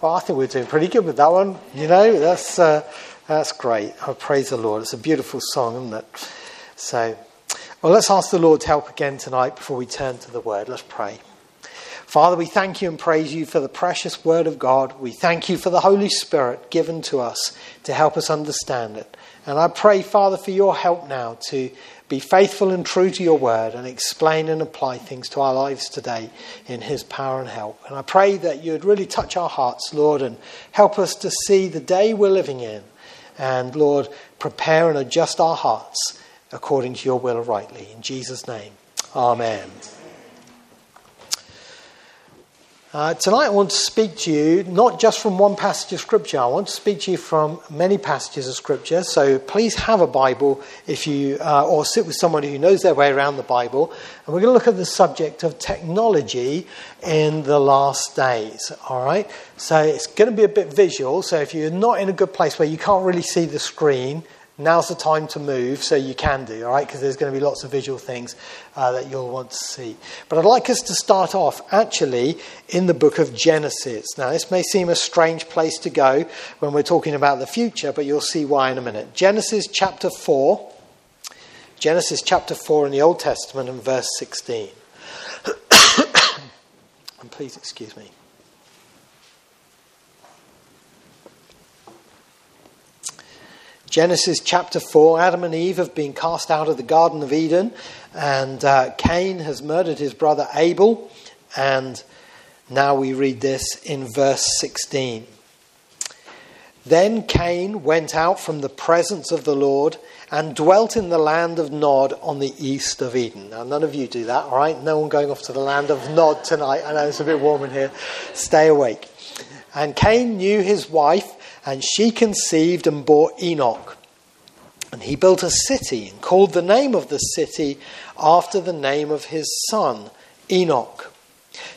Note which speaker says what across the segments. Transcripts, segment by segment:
Speaker 1: Well, I think we're doing pretty good with that one. You know, that's uh, that's great. I oh, praise the Lord. It's a beautiful song, isn't it? So, well, let's ask the Lord to help again tonight before we turn to the Word. Let's pray. Father, we thank you and praise you for the precious Word of God. We thank you for the Holy Spirit given to us to help us understand it. And I pray, Father, for your help now to be faithful and true to your word and explain and apply things to our lives today in his power and help. And I pray that you would really touch our hearts, Lord, and help us to see the day we're living in. And Lord, prepare and adjust our hearts according to your will rightly. In Jesus' name, amen. Uh, tonight, I want to speak to you not just from one passage of Scripture. I want to speak to you from many passages of Scripture. So please have a Bible if you, uh, or sit with somebody who knows their way around the Bible. And we're going to look at the subject of technology in the last days. All right. So it's going to be a bit visual. So if you're not in a good place where you can't really see the screen, now's the time to move so you can do, all right? Because there's going to be lots of visual things uh, that you'll want to see. But I'd like us to start off actually in the book of Genesis. Now, this may seem a strange place to go when we're talking about the future, but you'll see why in a minute. Genesis chapter 4. Genesis chapter 4 in the Old Testament and verse 16. and please excuse me. Genesis chapter 4 Adam and Eve have been cast out of the Garden of Eden, and uh, Cain has murdered his brother Abel. And now we read this in verse 16. Then Cain went out from the presence of the Lord and dwelt in the land of Nod on the east of Eden. Now, none of you do that, all right? No one going off to the land of Nod tonight. I know it's a bit warm in here. Stay awake. And Cain knew his wife and she conceived and bore Enoch. And he built a city and called the name of the city after the name of his son, Enoch.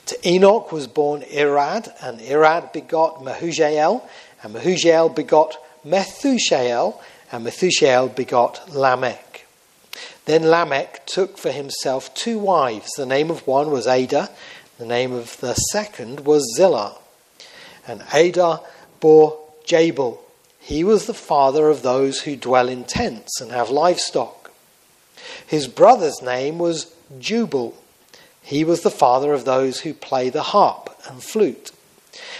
Speaker 1: To Enoch was born Irad, and Irad begot Mehujael, and Mehujael begot Methushael, and Methushael begot Lamech. Then Lamech took for himself two wives. The name of one was Adah, the name of the second was Zillah. And Adah bore Jabal. He was the father of those who dwell in tents and have livestock. His brother's name was Jubal. He was the father of those who play the harp and flute.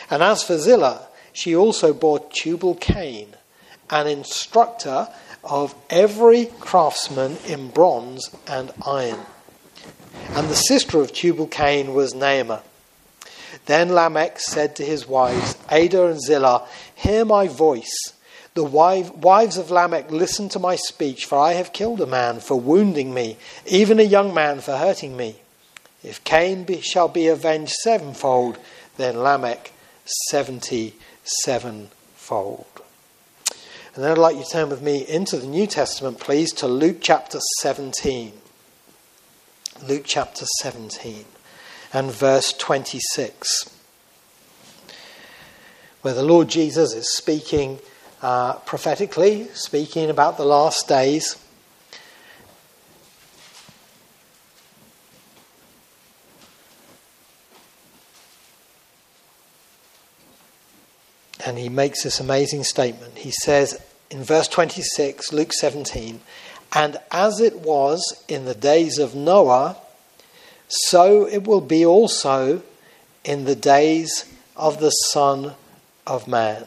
Speaker 1: And as for Zillah, she also bore Tubal Cain, an instructor of every craftsman in bronze and iron. And the sister of Tubal Cain was Naamah. Then Lamech said to his wives, Adah and Zillah, Hear my voice. The wives of Lamech, listen to my speech, for I have killed a man for wounding me, even a young man for hurting me. If Cain be, shall be avenged sevenfold, then Lamech seventy sevenfold. And then I'd like you to turn with me into the New Testament, please, to Luke chapter 17. Luke chapter 17 and verse 26, where the Lord Jesus is speaking uh, prophetically, speaking about the last days. And he makes this amazing statement. He says in verse 26, Luke 17, and as it was in the days of Noah, so it will be also in the days of the Son of Man.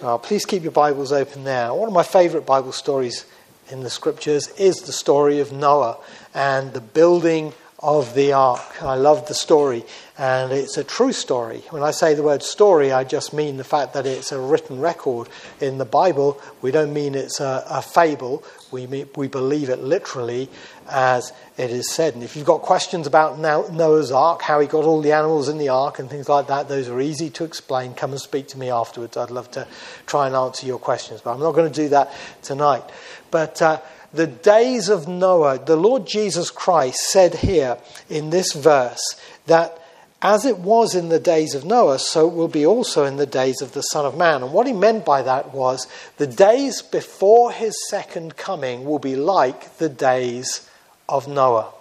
Speaker 1: Now, please keep your Bibles open there. One of my favourite Bible stories in the scriptures is the story of Noah and the building of the ark. I love the story, and it's a true story. When I say the word story, I just mean the fact that it's a written record in the Bible. We don't mean it's a, a fable, we, mean, we believe it literally as it is said. And if you've got questions about Noah's ark, how he got all the animals in the ark, and things like that, those are easy to explain. Come and speak to me afterwards. I'd love to try and answer your questions, but I'm not going to do that tonight. But uh, the days of Noah, the Lord Jesus Christ said here in this verse that as it was in the days of Noah, so it will be also in the days of the Son of Man. And what he meant by that was the days before his second coming will be like the days of Noah,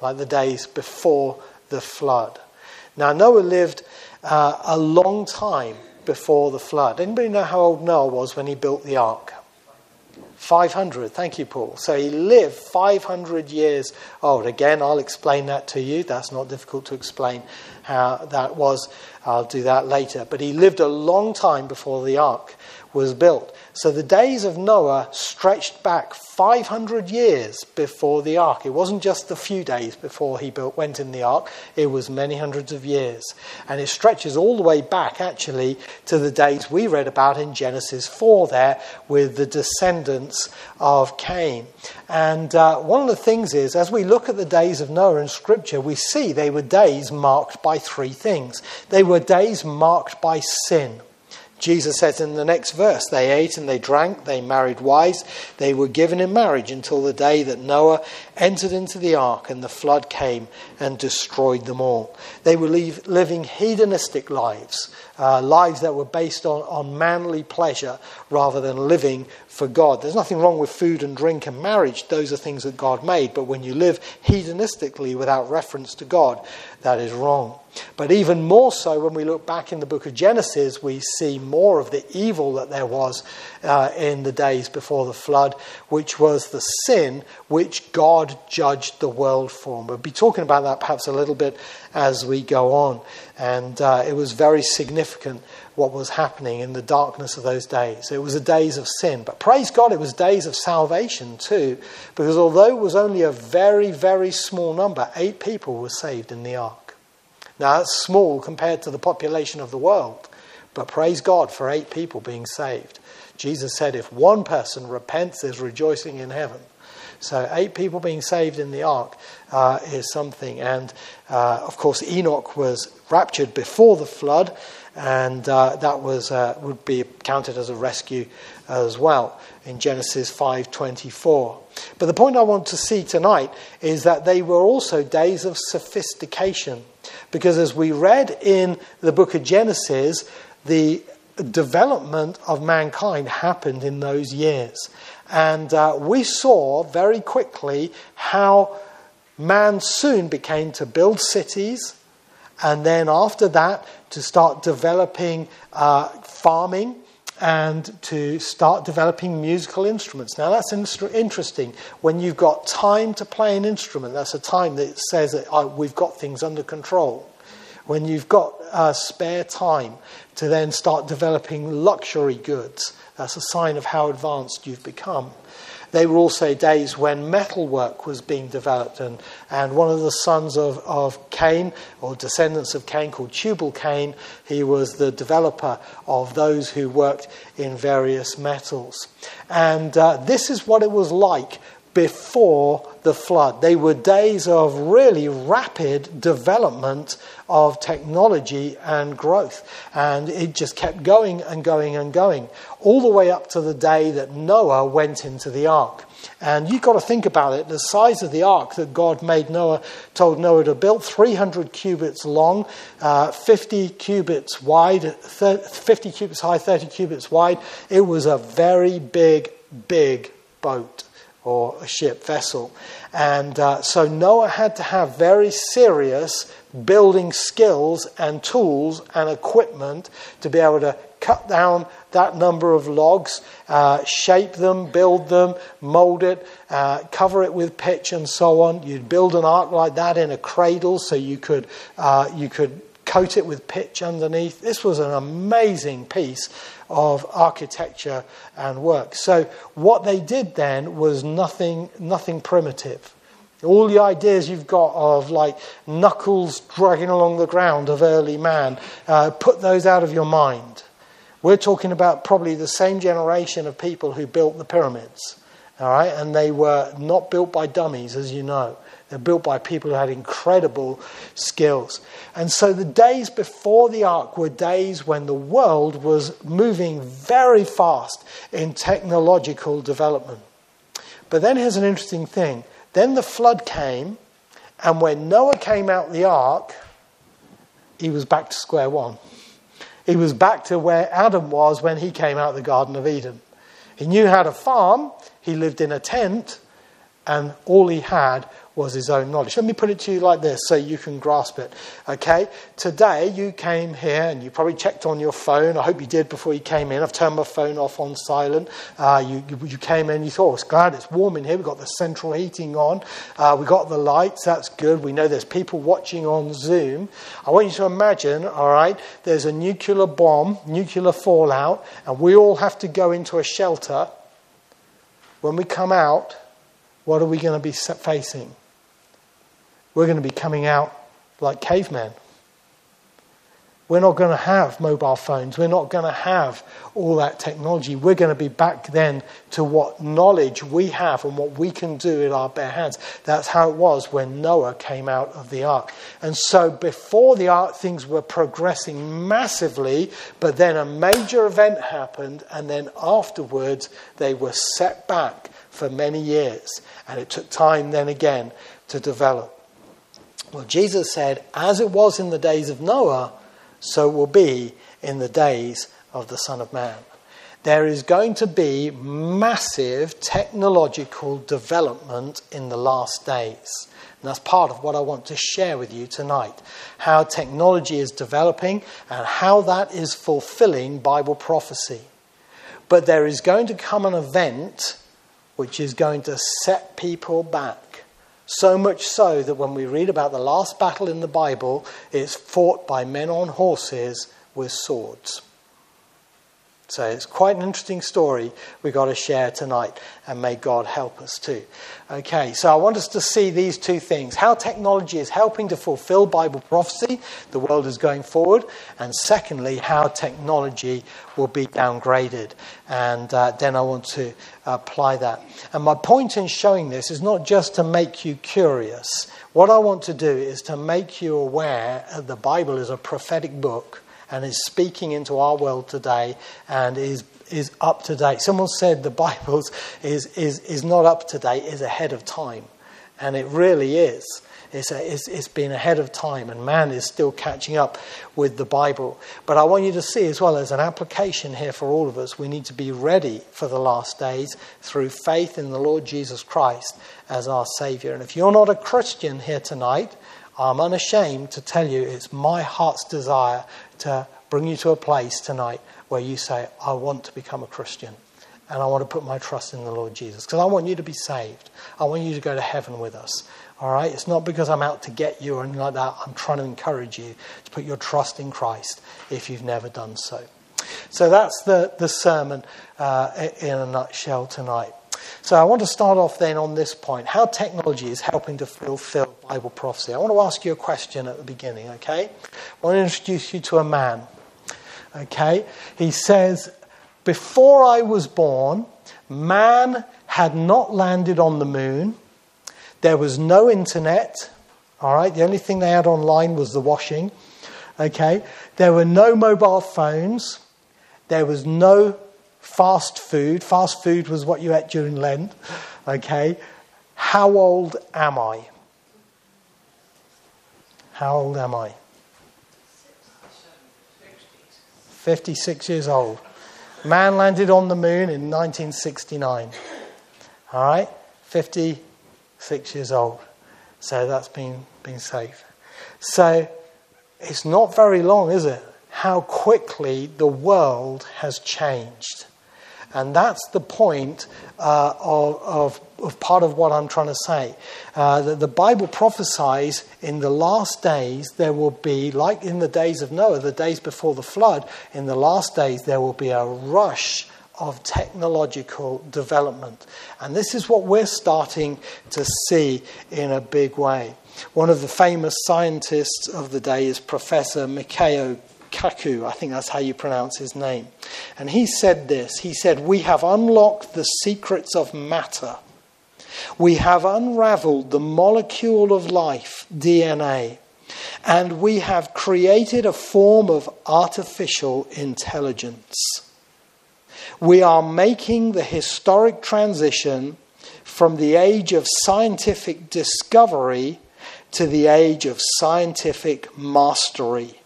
Speaker 1: like the days before the flood. Now, Noah lived uh, a long time before the flood. Anybody know how old Noah was when he built the ark? 500. Thank you, Paul. So he lived 500 years old. Again, I'll explain that to you. That's not difficult to explain how that was. I'll do that later. But he lived a long time before the ark was built. So the days of Noah stretched back 500 years before the ark. It wasn't just a few days before he built, went in the ark, it was many hundreds of years. And it stretches all the way back, actually, to the days we read about in Genesis 4 there with the descendants of Cain. And uh, one of the things is, as we look at the days of Noah in Scripture, we see they were days marked by three things. They were days marked by sin. Jesus says in the next verse, they ate and they drank, they married wives, they were given in marriage until the day that Noah entered into the ark and the flood came and destroyed them all. They were leave, living hedonistic lives, uh, lives that were based on, on manly pleasure rather than living for God. There's nothing wrong with food and drink and marriage, those are things that God made, but when you live hedonistically without reference to God, that is wrong. But even more so, when we look back in the book of Genesis, we see more of the evil that there was uh, in the days before the flood, which was the sin which God judged the world for. We'll be talking about that perhaps a little bit as we go on. And uh, it was very significant what was happening in the darkness of those days. It was the days of sin. But praise God, it was days of salvation too, because although it was only a very, very small number, eight people were saved in the ark. Now, that's small compared to the population of the world, but praise God for eight people being saved. Jesus said, if one person repents, there's rejoicing in heaven. So, eight people being saved in the ark uh, is something. And uh, of course, Enoch was raptured before the flood, and uh, that was, uh, would be counted as a rescue as well in Genesis 5:24. But the point I want to see tonight is that they were also days of sophistication. Because as we read in the book of Genesis, the development of mankind happened in those years. And uh, we saw very quickly how man soon became to build cities, and then after that, to start developing uh, farming and to start developing musical instruments. Now, that's interesting. When you've got time to play an instrument, that's a time that says that oh, we've got things under control. When you've got uh, spare time to then start developing luxury goods, that's a sign of how advanced you've become. They were also days when metalwork was being developed, and, and one of the sons of, of Cain, or descendants of Cain, called Tubal Cain, he was the developer of those who worked in various metals. And uh, this is what it was like before the flood. They were days of really rapid development of technology and growth. And it just kept going and going and going, all the way up to the day that Noah went into the ark. And you've got to think about it. The size of the ark that God made Noah, told Noah to build, 300 cubits long, uh, 50 cubits wide, 50 cubits high, 30 cubits wide. It was a very big, big boat or a ship vessel. And uh, so Noah had to have very serious building skills and tools and equipment to be able to cut down that number of logs, uh, shape them, build them, mold it, uh, cover it with pitch, and so on. You'd build an ark like that in a cradle, so you could uh, you could coat it with pitch underneath. This was an amazing piece of architecture and work. So what they did then was nothing, nothing primitive. All the ideas you've got of like knuckles dragging along the ground of early man, uh, put those out of your mind. We're talking about probably the same generation of people who built the pyramids. All right, and they were not built by dummies, as you know. They're built by people who had incredible skills. And so the days before the ark were days when the world was moving very fast in technological development. But then here's an interesting thing. Then the flood came, and when Noah came out the ark, he was back to square one. He was back to where Adam was when he came out of the Garden of Eden. He knew how to farm, he lived in a tent, and all he had was his own knowledge. Let me put it to you like this so you can grasp it. Okay? Today you came here and you probably checked on your phone. I hope you did before you came in. I've turned my phone off on silent. Uh, you, you, came in, you thought, oh, it's glad it's warm in here. We've got the central heating on. Uh, we've got the lights. That's good. We know there's people watching on Zoom. I want you to imagine, all right, there's a nuclear bomb, nuclear fallout, and we all have to go into a shelter. When we come out, what are we going to be facing? We're going to be coming out like cavemen. We're not going to have mobile phones. We're not going to have all that technology. We're going to be back then to what knowledge we have and what we can do in our bare hands. That's how it was when Noah came out of the ark. And so before the ark, things were progressing massively, but then a major event happened, and then afterwards, they were set back for many years. And it took time then again to develop. Well, Jesus said, as it was in the days of Noah, so will be in the days of the Son of Man. There is going to be massive technological development in the last days. And that's part of what I want to share with you tonight. How technology is developing and how that is fulfilling Bible prophecy. But there is going to come an event which is going to set people back so much so that when we read about the last battle in the Bible, it's fought by men on horses with swords. So it's quite an interesting story we've got to share tonight, and may God help us too. Okay, so I want us to see these two things how technology is helping to fulfill Bible prophecy, the world is going forward, and secondly, how technology will be downgraded. And uh, then I want to apply that. And my point in showing this is not just to make you curious. What I want to do is to make you aware that the Bible is a prophetic book and is speaking into our world today and is is up to date. Someone said the Bible is, is, is not up to date, is ahead of time. And it really is. It's, a, it's, it's been ahead of time, and man is still catching up with the Bible. But I want you to see as well as an application here for all of us, we need to be ready for the last days through faith in the Lord Jesus Christ as our Savior. And if you're not a Christian here tonight, I'm unashamed to tell you it's my heart's desire to bring you to a place tonight where you say, I want to become a Christian and I want to put my trust in the Lord Jesus because I want you to be saved. I want you to go to heaven with us. All right? It's not because I'm out to get you or anything like that. I'm trying to encourage you to put your trust in Christ if you've never done so. So that's the, the sermon uh, in a nutshell tonight. So I want to start off then on this point how technology is helping to fulfill Bible prophecy. I want to ask you a question at the beginning, okay? I want to introduce you to a man, okay? He says, Before I was born, man had not landed on the moon, there was no internet, all right? The only thing they had online was the washing, okay? There were no mobile phones, there was no fast food. Fast food was what you ate during Lent. Okay. How old am I? How old am I? 56 years old. Man landed on the moon in 1969. All right? 56 years old. So that's been, been safe. So it's not very long, is it? How quickly the world has changed. And that's the point uh, of, of, of, part of what I'm trying to say. Uh, that the Bible prophesies in the last days there will be, like in the days of Noah, the days before the flood, in the last days there will be a rush of technological development. And this is what we're starting to see in a big way. One of the famous scientists of the day is Professor Mikhail Kaku, I think that's how you pronounce his name. And he said this He said, We have unlocked the secrets of matter. We have unraveled the molecule of life, DNA, and we have created a form of artificial intelligence. We are making the historic transition from the age of scientific discovery to the age of scientific mastery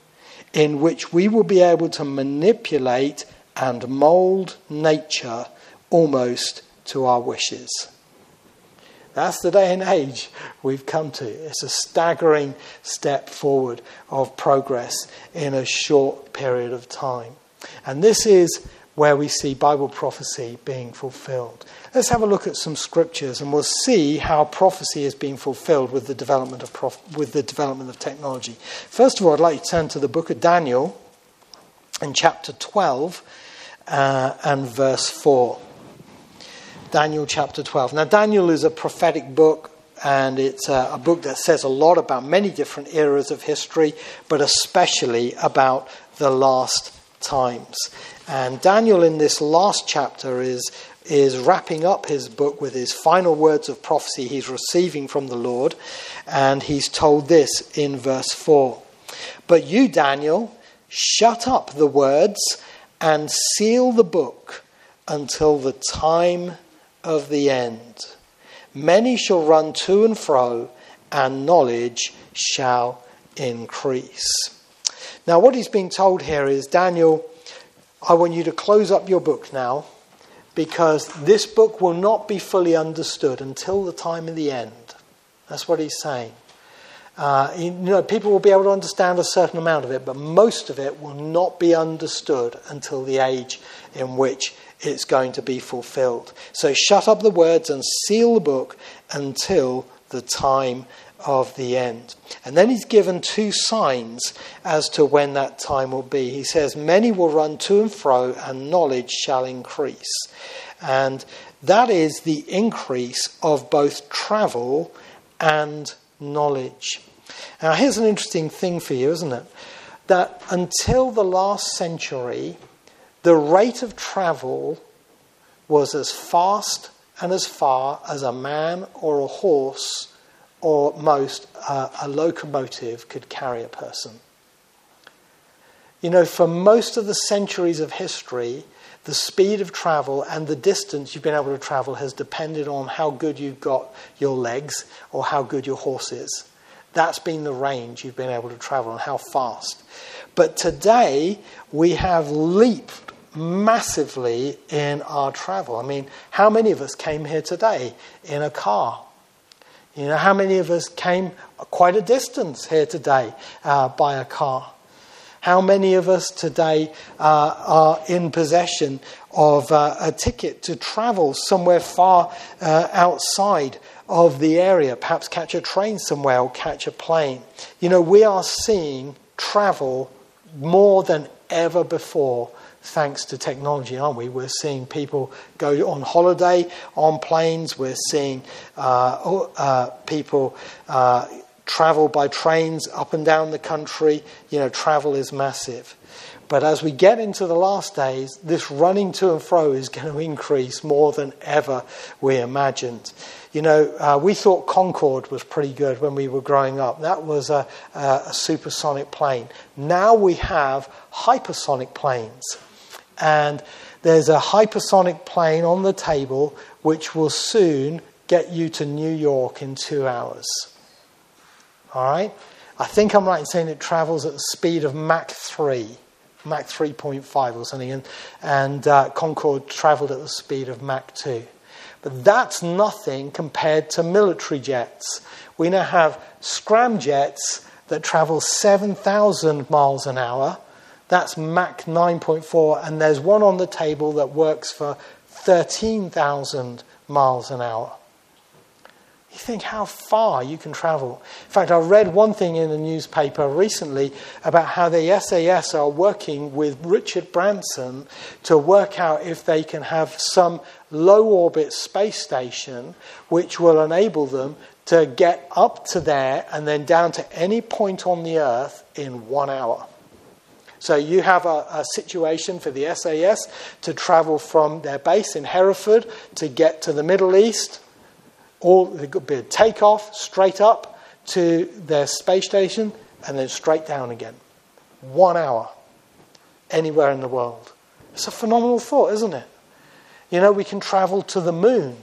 Speaker 1: in which we will be able to manipulate and mold nature almost to our wishes. That's the day and age we've come to. It's a staggering step forward of progress in a short period of time. And this is where we see Bible prophecy being fulfilled. Let's have a look at some scriptures and we'll see how prophecy is being fulfilled with the development of, prof- with the development of technology. First of all, I'd like to turn to the book of Daniel in chapter 12 uh, and verse 4. Daniel chapter 12. Now, Daniel is a prophetic book, and it's a, a, book that says a lot about many different eras of history, but especially about the last times. And Daniel, in this last chapter, is, is wrapping up his book with his final words of prophecy he's receiving from the Lord, and he's told this in verse 4 But you, Daniel, shut up the words and seal the book until the time of the end. Many shall run to and fro, and knowledge shall increase. Now, what he's being told here is Daniel, I want you to close up your book now because this book will not be fully understood until the time of the end. That's what he's saying. Uh, you know, people will be able to understand a certain amount of it, but most of it will not be understood until the age in which it's going to be fulfilled. So shut up the words and seal the book until the time of the end. And then he's given two signs as to when that time will be. He says, Many will run to and fro, and knowledge shall increase. And that is the increase of both travel and knowledge. Now, here's an interesting thing for you, isn't it? That until the last century, the rate of travel was as fast and as far as a man or a horse or most uh, a locomotive could carry a person. You know, for most of the centuries of history, the speed of travel and the distance you've been able to travel has depended on how good you've got your legs or how good your horse is. That's been the range you've been able to travel and how fast. But today, we have leaped massively in our travel. I mean, how many of us came here today in a car? You know, how many of us came quite a distance here today uh, by a car? How many of us today uh, are in possession of uh, a ticket to travel somewhere far uh, outside of the area, perhaps catch a train somewhere or catch a plane? You know, we are seeing travel more than ever before thanks to technology, aren't we? We're seeing people go on holiday on planes. We're seeing uh, uh, people uh, travel by trains up and down the country. You know, travel is massive. But as we get into the last days, this running to and fro is going to increase more than ever we imagined. You know, uh, we thought Concorde was pretty good when we were growing up. That was a, a, a supersonic plane. Now we have hypersonic planes. And there's a hypersonic plane on the table which will soon get you to New York in two hours. All right? I think I'm right in saying it travels at the speed of Mach 3, Mach 3.5 or something, and, and uh, Concorde traveled at the speed of Mach 2. But that's nothing compared to military jets. We now have scramjets that travel 7,000 miles an hour that's Mach 9.4, and there's one on the table that works for 13,000 miles an hour. You think how far you can travel. In fact, I read one thing in the newspaper recently about how the SAS are working with Richard Branson to work out if they can have some low orbit space station which will enable them to get up to there and then down to any point on the Earth in one hour. So you have a, a, situation for the SAS to travel from their base in Hereford to get to the Middle East, or it could be a takeoff straight up to their space station and then straight down again. One hour, anywhere in the world. It's a phenomenal thought, isn't it? You know, we can travel to the moon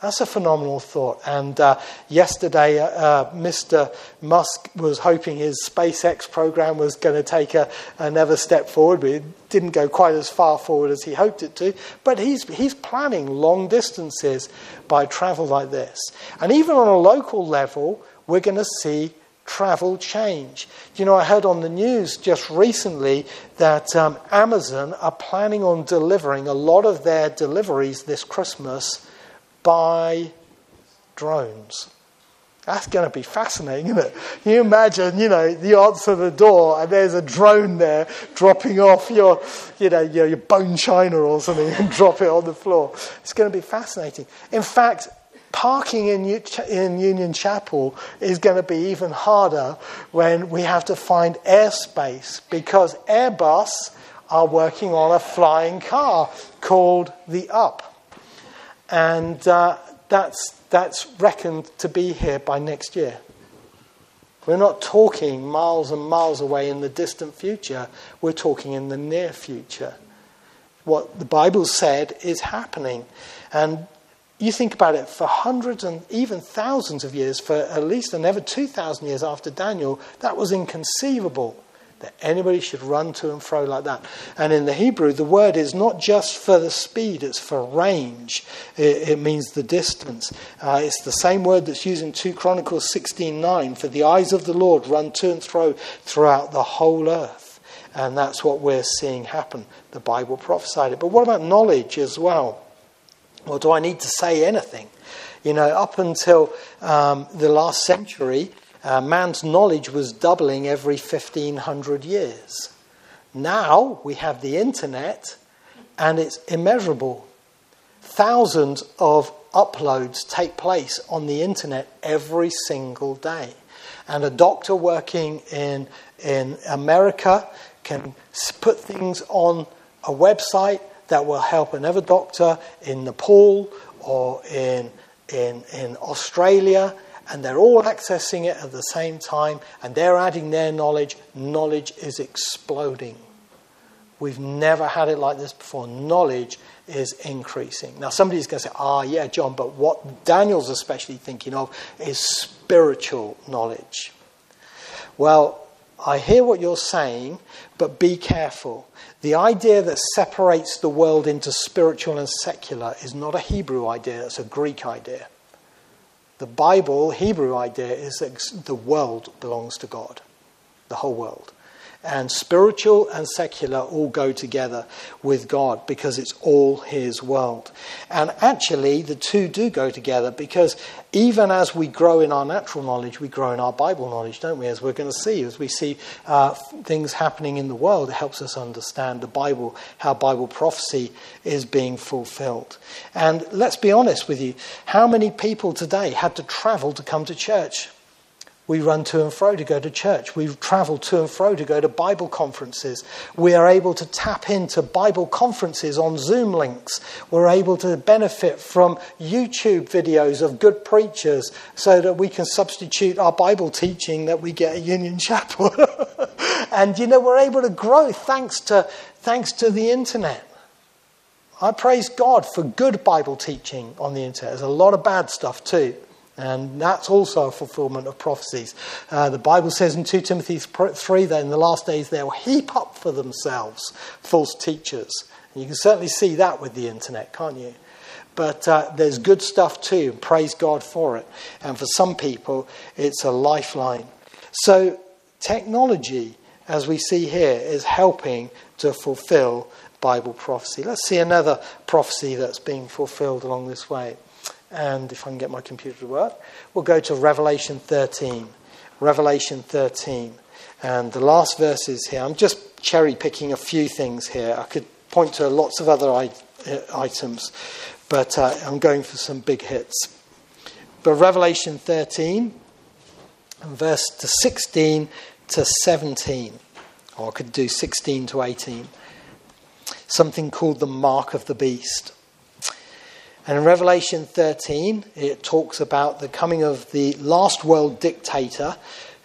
Speaker 1: That's a phenomenal thought. And uh, yesterday, uh, uh Mr. Musk was hoping his SpaceX program was going to take a, another step forward, but it didn't go quite as far forward as he hoped it to. But he's, he's planning long distances by travel like this. And even on a local level, we're going to see travel change. You know, I heard on the news just recently that um, Amazon are planning on delivering a lot of their deliveries this Christmas by drones. That's going to be fascinating, isn't it? You imagine, you know, you answer the door and there's a drone there dropping off your, you know, your, your bone china or something and drop it on the floor. It's going to be fascinating. In fact, parking in, in Union Chapel is going to be even harder when we have to find airspace because Airbus are working on a flying car called the Up and uh, that's, that's reckoned to be here by next year. We're not talking miles and miles away in the distant future, we're talking in the near future. What the Bible said is happening. And you think about it, for hundreds and even thousands of years, for at least another 2,000 years after Daniel, that was inconceivable that anybody should run to and fro like that. And in the Hebrew, the word is not just for the speed, it's for range. It, it means the distance. Uh, it's the same word that's used in 2 Chronicles 16.9, for the eyes of the Lord run to and fro throughout the whole earth. And that's what we're seeing happen. The Bible prophesied it. But what about knowledge as well? Or do I need to say anything? You know, up until um, the last century, uh, man's knowledge was doubling every 1500 years. Now we have the internet and it's immeasurable. Thousands of uploads take place on the internet every single day. And a doctor working in, in America can put things on a website that will help another doctor in Nepal or in, in, in Australia and they're all accessing it at the same time, and they're adding their knowledge. Knowledge is exploding. We've never had it like this before. Knowledge is increasing. Now, somebody's going to say, ah, yeah, John, but what Daniel's especially thinking of is spiritual knowledge. Well, I hear what you're saying, but be careful. The idea that separates the world into spiritual and secular is not a Hebrew idea, it's a Greek idea. The Bible, Hebrew idea, is that the world belongs to God, the whole world. And spiritual and secular all go together with God because it's all His world. And actually, the two do go together because even as we grow in our natural knowledge, we grow in our Bible knowledge, don't we? As we're going to see, as we see uh, things happening in the world, it helps us understand the Bible, how Bible prophecy is being fulfilled. And let's be honest with you how many people today had to travel to come to church? We run to and fro to go to church. We travel to and fro to go to Bible conferences. We are able to tap into Bible conferences on Zoom links. We're able to benefit from YouTube videos of good preachers so that we can substitute our Bible teaching that we get at Union Chapel. and you know, we're able to grow thanks to, thanks to the internet. I praise God for good Bible teaching on the internet. There's a lot of bad stuff too. And that's also a fulfillment of prophecies. Uh, the Bible says in 2 Timothy 3 that in the last days they will heap up for themselves false teachers. And you can certainly see that with the internet, can't you? But uh, there's good stuff too, praise God for it. And for some people, it's a lifeline. So, technology, as we see here, is helping to fulfill Bible prophecy. Let's see another prophecy that's being fulfilled along this way and if I can get my computer to work, we'll go to Revelation 13. Revelation 13. And the last verses here, I'm just cherry picking a few things here. I could point to lots of other I- uh, items, but uh, I'm going for some big hits. But Revelation 13, verse to 16 to 17, or I could do 16 to 18, something called the mark of the beast. And in Revelation 13, it talks about the coming of the last world dictator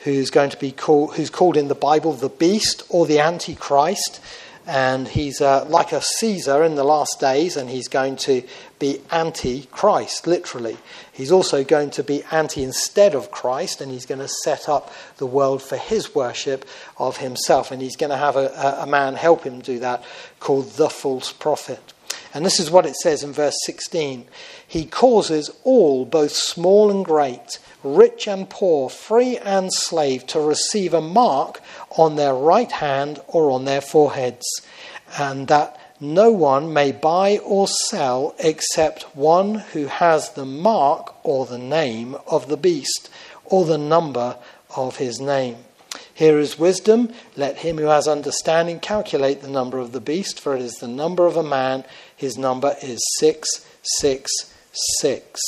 Speaker 1: who's going to be called, who's called in the Bible the beast or the antichrist. and he's uh, like a Caesar in the last days, and he's going to be anti Christ, literally. He's also going to be anti instead of Christ, and he's going to set up the world for his worship of himself. And he's going to have a, a man help him do that called the false prophet. And this is what it says in verse 16 He causes all, both small and great, rich and poor, free and slave, to receive a mark on their right hand or on their foreheads, and that no one may buy or sell except one who has the mark or the name of the beast or the number of his name. Here is wisdom. Let him who has understanding calculate the number of the beast, for it is the number of a man. His number is 666.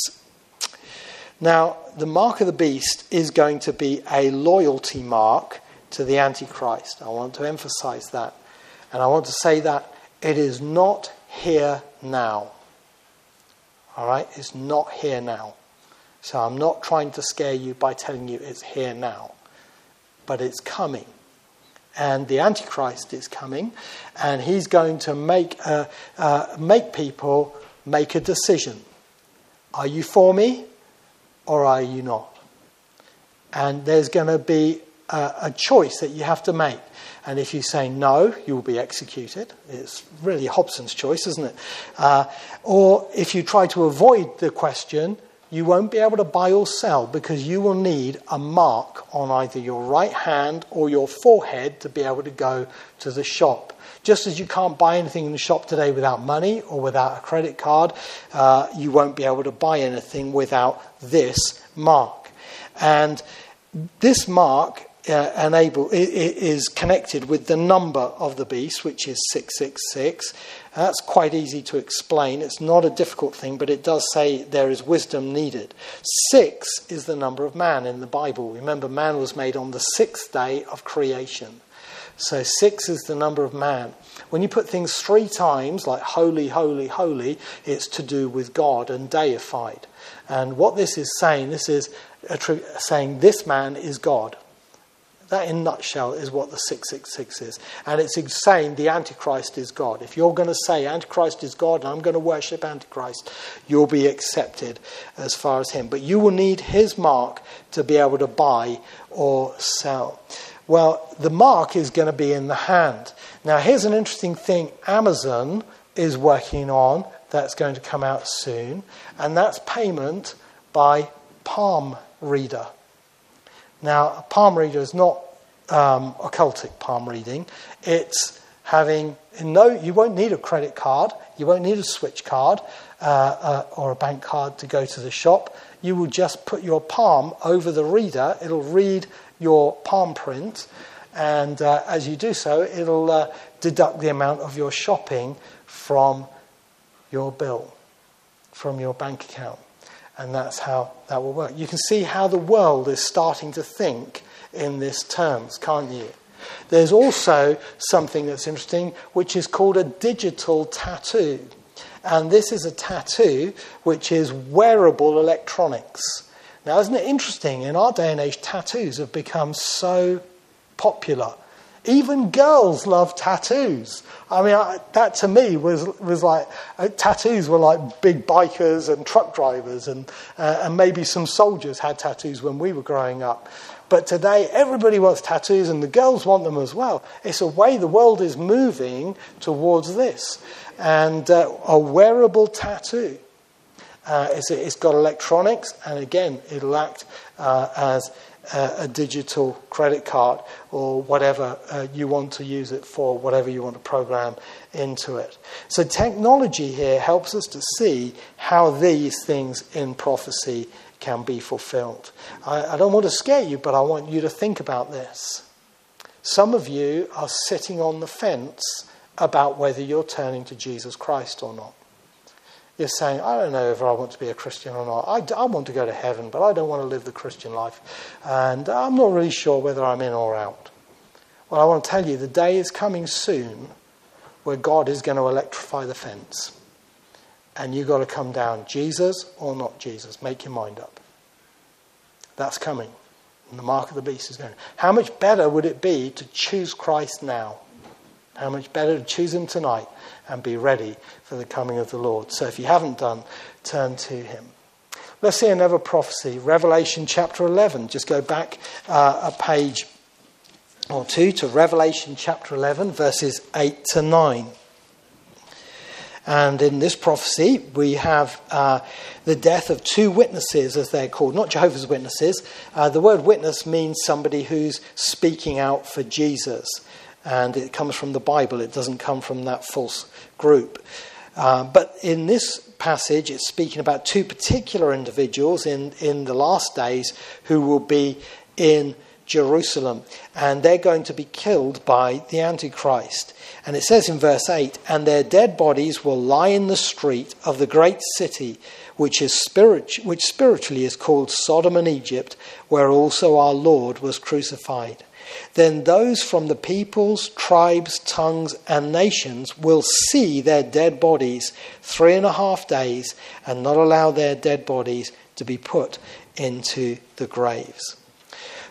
Speaker 1: Now, the mark of the beast is going to be a loyalty mark to the Antichrist. I want to emphasize that. And I want to say that it is not here now. All right? It's not here now. So I'm not trying to scare you by telling you it's here now. But it's coming. And the Antichrist is coming. And he's going to make, uh, make people make a decision. Are you for me or are you not? And there's going to be a, a choice that you have to make. And if you say no, you will be executed. It's really Hobson's choice, isn't it? Uh, or if you try to avoid the question, you won't be able to buy or sell because you will need a mark on either your right hand or your forehead to be able to go to the shop. Just as you can't buy anything in the shop today without money or without a credit card, uh, you won't be able to buy anything without this mark. And this mark uh, enable, is connected with the number of the beast, which is 666. That's quite easy to explain. It's not a difficult thing, but it does say there is wisdom needed. Six is the number of man in the Bible. Remember, man was made on the sixth day of creation. So six is the number of man. When you put things three times, like holy, holy, holy, it's to do with God and deified. And what this is saying, this is saying this man is God. That, in nutshell, is what the 666 is. And it's saying the Antichrist is God. If you're going to say Antichrist is God and I'm going to worship Antichrist, you'll be accepted as far as him. But you will need his mark to be able to buy or sell. Well, the mark is going to be in the hand. Now, here's an interesting thing Amazon is working on that's going to come out soon, and that's payment by palm reader. Now, a palm reader is not um, occultic palm reading. It's having no. You won't need a credit card. You won't need a switch card uh, uh, or a bank card to go to the shop. You will just put your palm over the reader. It'll read your palm print, and uh, as you do so, it'll uh, deduct the amount of your shopping from your bill, from your bank account. And that's how that will work. You can see how the world is starting to think in these terms, can't you? There's also something that's interesting, which is called a digital tattoo. And this is a tattoo which is wearable electronics. Now, isn't it interesting? In our day and age, tattoos have become so popular. Even girls love tattoos. I mean, I, that to me was, was like, uh, tattoos were like big bikers and truck drivers, and, uh, and maybe some soldiers had tattoos when we were growing up. But today, everybody wants tattoos, and the girls want them as well. It's a way the world is moving towards this. And uh, a wearable tattoo. Uh, it's, it's got electronics, and again, it'll act uh, as a digital credit card or whatever uh, you want to use it for, whatever you want to program into it. So, technology here helps us to see how these things in prophecy can be fulfilled. I, I don't want to scare you, but I want you to think about this. Some of you are sitting on the fence about whether you're turning to Jesus Christ or not. You're saying, I don't know if I want to be a Christian or not. I, I want to go to heaven, but I don't want to live the Christian life. And I'm not really sure whether I'm in or out. Well, I want to tell you, the day is coming soon where God is going to electrify the fence. And you've got to come down, Jesus or not Jesus. Make your mind up. That's coming. And the mark of the beast is going. How much better would it be to choose Christ now? How much better to choose Him tonight and be ready for the coming of the Lord. So if you haven't done, turn to Him. Let's see another prophecy, Revelation chapter 11. Just go back uh, a page or two to Revelation chapter 11, verses 8 to 9. And in this prophecy, we have uh, the death of two witnesses, as they're called, not Jehovah's Witnesses. Uh, the word witness means somebody who's speaking out for Jesus. And it comes from the Bible, it doesn't come from that false group. Uh, but in this passage, it's speaking about two particular individuals in, in the last days who will be in Jerusalem. And they're going to be killed by the Antichrist. And it says in verse 8, and their dead bodies will lie in the street of the great city, which, is spirit, which spiritually is called Sodom and Egypt, where also our Lord was crucified. Then those from the peoples, tribes, tongues, and nations will see their dead bodies three and a half days and not allow their dead bodies to be put into the graves.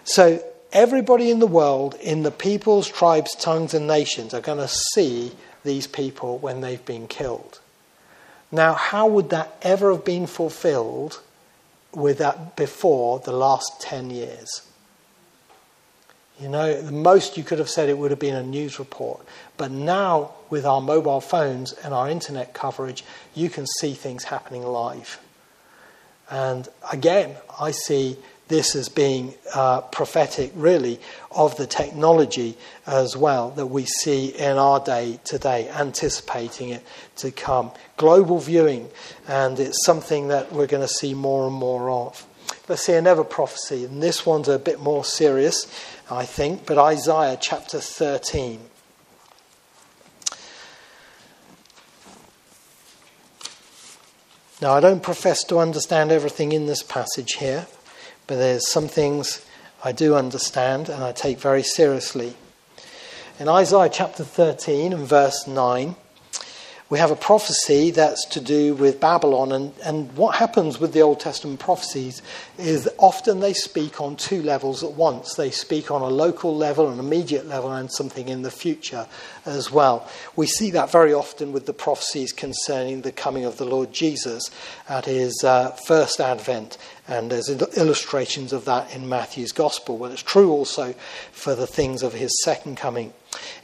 Speaker 1: So everybody in the world, in the peoples, tribes, tongues, and nations, are going to see these people when they've been killed. Now, how would that ever have been fulfilled with that before the last 10 years? You know, the most you could have said it would have been a news report. But now, with our mobile phones and our internet coverage, you can see things happening live. And again, I see this as being uh, prophetic, really, of the technology as well that we see in our day today, anticipating it to come. Global viewing, and it's something that we're going to see more and more of. Let's see another prophecy, and this one's a bit more serious, I think, but Isaiah chapter 13. Now, I don't profess to understand everything in this passage here, but there's some things I do understand and I take very seriously. In Isaiah chapter 13 and verse 9, we have a prophecy that's to do with Babylon. And, and what happens with the Old Testament prophecies is often they speak on two levels at once. They speak on a local level, an immediate level, and something in the future as well. We see that very often with the prophecies concerning the coming of the Lord Jesus at his uh, first advent. And there's illustrations of that in Matthew's Gospel. Well, it's true also for the things of his second coming.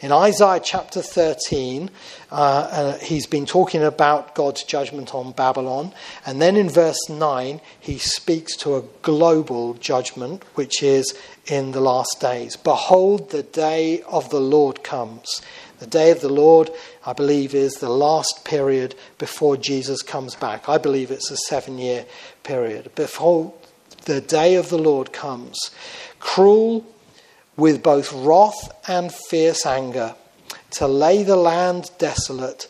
Speaker 1: In Isaiah chapter 13, uh, uh, he's been talking about God's judgment on Babylon. And then in verse 9, he speaks to a global judgment, which is in the last days. Behold, the day of the Lord comes. The day of the Lord, I believe, is the last period before Jesus comes back. I believe it's a seven year period. Behold, the day of the Lord comes. Cruel with both wrath and fierce anger, to lay the land desolate,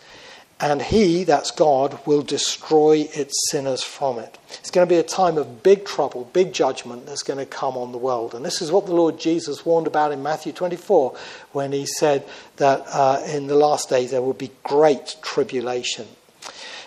Speaker 1: and he, that's God, will destroy its sinners from it. It's going to be a time of big trouble, big judgment that's going to come on the world. And this is what the Lord Jesus warned about in Matthew 24 when he said that uh, in the last days there will be great tribulation.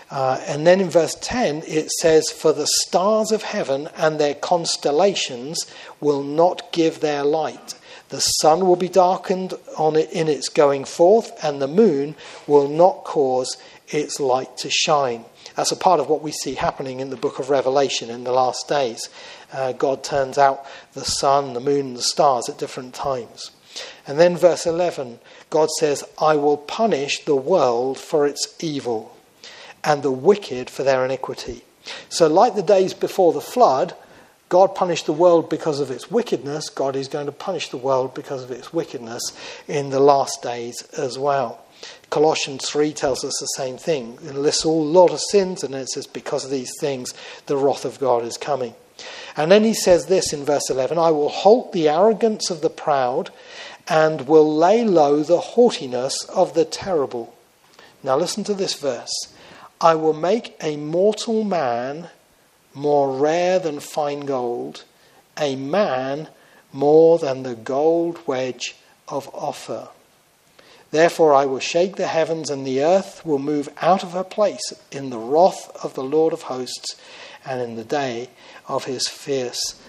Speaker 1: Uh, and then in verse 10, it says, For the stars of heaven and their constellations will not give their light the sun will be darkened on it in its going forth, and the moon will not cause its light to shine. That's a part of what we see happening in the book of Revelation in the last days. Uh, God turns out the sun, the moon, the stars at different times. And then, verse 11, God says, I will punish the world for its evil and the wicked for their iniquity. So, like the days before the flood, God punished the world because of its wickedness. God is going to punish the world because of its wickedness in the last days as well. Colossians 3 tells us the same thing. It lists all lot of sins, and it says, because of these things, the wrath of God is coming. And then he says this in verse 11 I will halt the arrogance of the proud and will lay low the haughtiness of the terrible. Now listen to this verse I will make a mortal man more rare than fine gold, a man more than the gold wedge of Ophir. Therefore, I will shake the heavens, and the earth will move out of her place in the wrath of the Lord of hosts and in the day of his fierce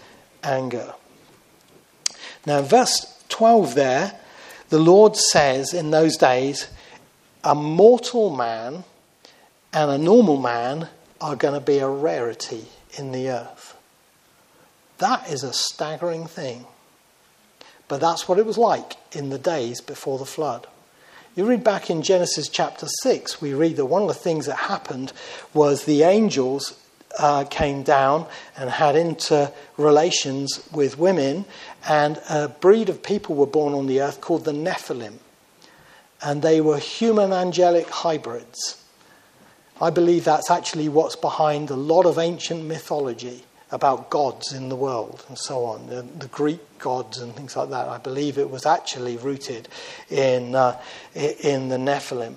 Speaker 1: anger. Now, verse 12 there, The Lord says in those days, a mortal man and a normal man are going to be a rarity in the earth. That is a staggering thing. But that's what it was like in the days before the flood. You read back in Genesis chapter 6, we read that one of the things that happened was the angels uh, came down and had interrelations with women, and a breed of people were born on the earth called the Nephilim. And they were human angelic hybrids. I believe that's actually what's behind a lot of ancient mythology about gods in the world and so on, the, the, Greek gods and things like that. I believe it was actually rooted in, uh, in the Nephilim.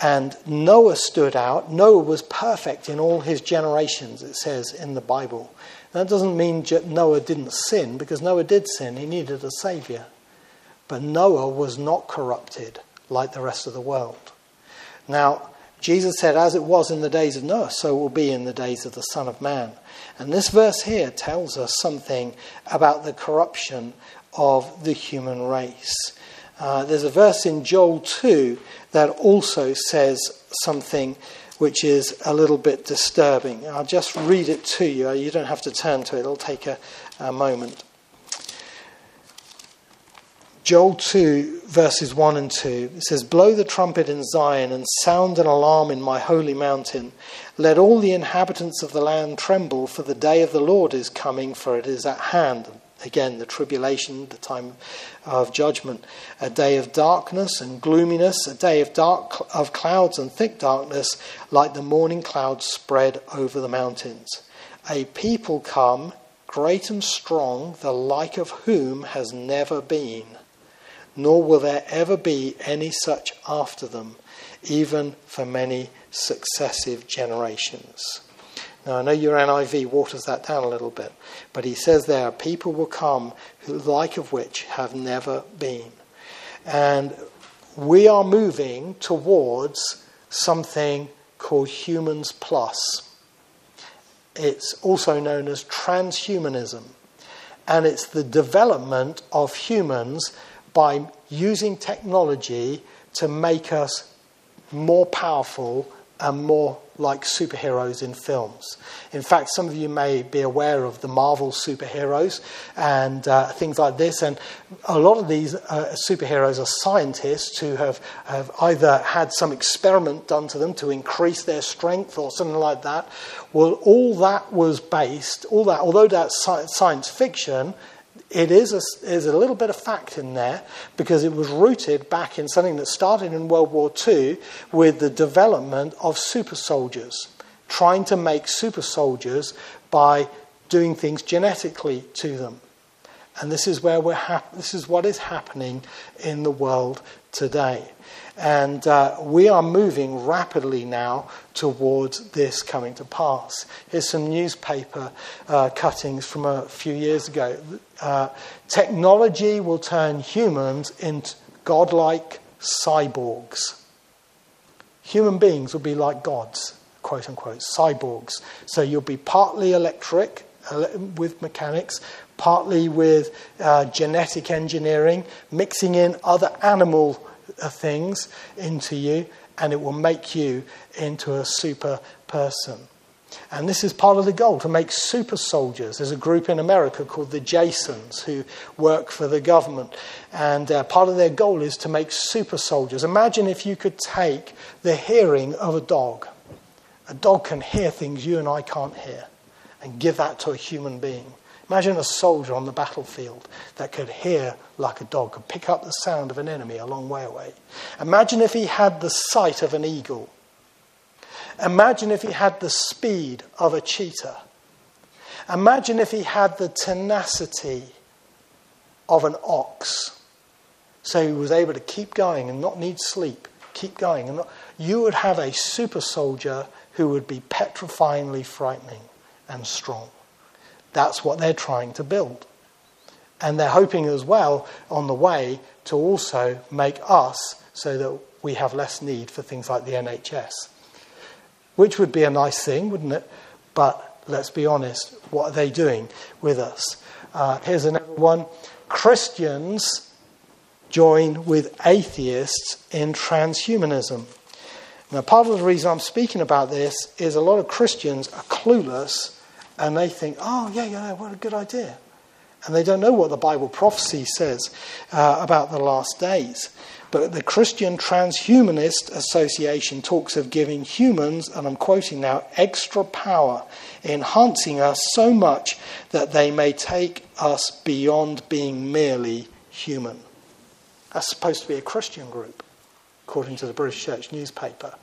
Speaker 1: And Noah stood out. Noah was perfect in all his generations, it says in the Bible. That doesn't mean Noah didn't sin, because Noah did sin. He needed a savior. But Noah was not corrupted like the rest of the world. Now, Jesus said, As it was in the days of Noah, so will be in the days of the Son of Man. And this verse here tells us something about the corruption of the human race. Uh, there's a verse in Joel 2 that also says something which is a little bit disturbing. I'll just read it to you. You don't have to turn to it, it'll take a, a moment. Joel 2, verses 1 and 2, it says, Blow the trumpet in Zion and sound an alarm in my holy mountain. Let all the inhabitants of the land tremble, for the day of the Lord is coming, for it is at hand. Again, the tribulation, the time of judgment, a day of darkness and gloominess, a day of dark of clouds and thick darkness, like the morning clouds spread over the mountains. A people come, great and strong, the like of whom has never been nor will there ever be any such after them, even for many successive generations. Now, I know your NIV waters that down a little bit, but he says there, people will come, who, like of which have never been. And we are moving towards something called Humans Plus. It's also known as transhumanism. And it's the development of humans by using technology to make us more powerful and more like superheroes in films. In fact, some of you may be aware of the Marvel superheroes and uh, things like this. And a lot of these uh, superheroes are scientists who have, have either had some experiment done to them to increase their strength or something like that. Well, all that was based, all that, although that's science fiction, it is a, is a little bit of fact in there because it was rooted back in something that started in World War II with the development of super soldiers, trying to make super soldiers by doing things genetically to them. And this is where we're hap- this is what is happening in the world today. And uh, we are moving rapidly now towards this coming to pass. Here's some newspaper uh, cuttings from a few years ago. Uh, technology will turn humans into godlike cyborgs. Human beings will be like gods, quote unquote, cyborgs. So you'll be partly electric uh, with mechanics, partly with uh, genetic engineering, mixing in other animal things into you, and it will make you into a super person. And this is part of the goal to make super soldiers. There's a group in America called the Jasons who work for the government. And uh, part of their goal is to make super soldiers. Imagine if you could take the hearing of a dog. A dog can hear things you and I can't hear, and give that to a human being. Imagine a soldier on the battlefield that could hear like a dog, could pick up the sound of an enemy a long way away. Imagine if he had the sight of an eagle. Imagine if he had the speed of a cheetah. Imagine if he had the tenacity of an ox. So he was able to keep going and not need sleep, keep going. And not, you would have a super soldier who would be petrifyingly frightening and strong. That's what they're trying to build. And they're hoping as well on the way to also make us so that we have less need for things like the NHS. Which would be a nice thing, wouldn't it? But let's be honest, what are they doing with us? Uh, here's another one Christians join with atheists in transhumanism. Now, part of the reason I'm speaking about this is a lot of Christians are clueless and they think, oh, yeah, yeah, what a good idea. And they don't know what the Bible prophecy says uh, about the last days. But the Christian Transhumanist Association talks of giving humans, and I'm quoting now, extra power, enhancing us so much that they may take us beyond being merely human. That's supposed to be a Christian group, according to the British Church newspaper.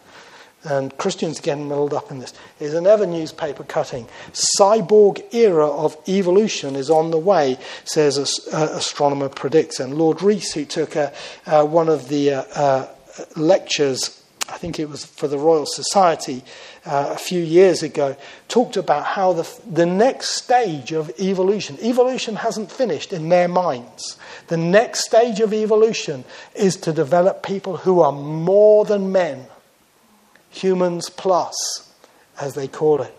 Speaker 1: And Christians getting muddled up in this. Is another newspaper cutting. Cyborg era of evolution is on the way, says a, uh, astronomer predicts. And Lord Rees, who took a, uh, one of the uh, uh, lectures, I think it was for the Royal Society uh, a few years ago, talked about how the, the next stage of evolution, evolution hasn't finished in their minds. The next stage of evolution is to develop people who are more than men humans plus, as they call it.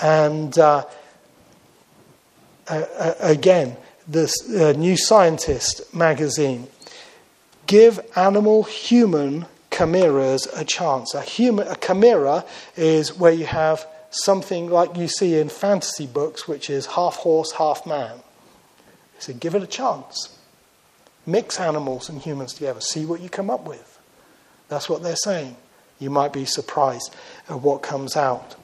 Speaker 1: And uh, uh, again, this uh, New Scientist magazine give animal human chimeras a chance. A, human, a chimera is where you have something like you see in fantasy books, which is half horse, half man. So give it a chance. Mix animals and humans together. See what you come up with. That's what they're saying. You might be surprised at what comes out.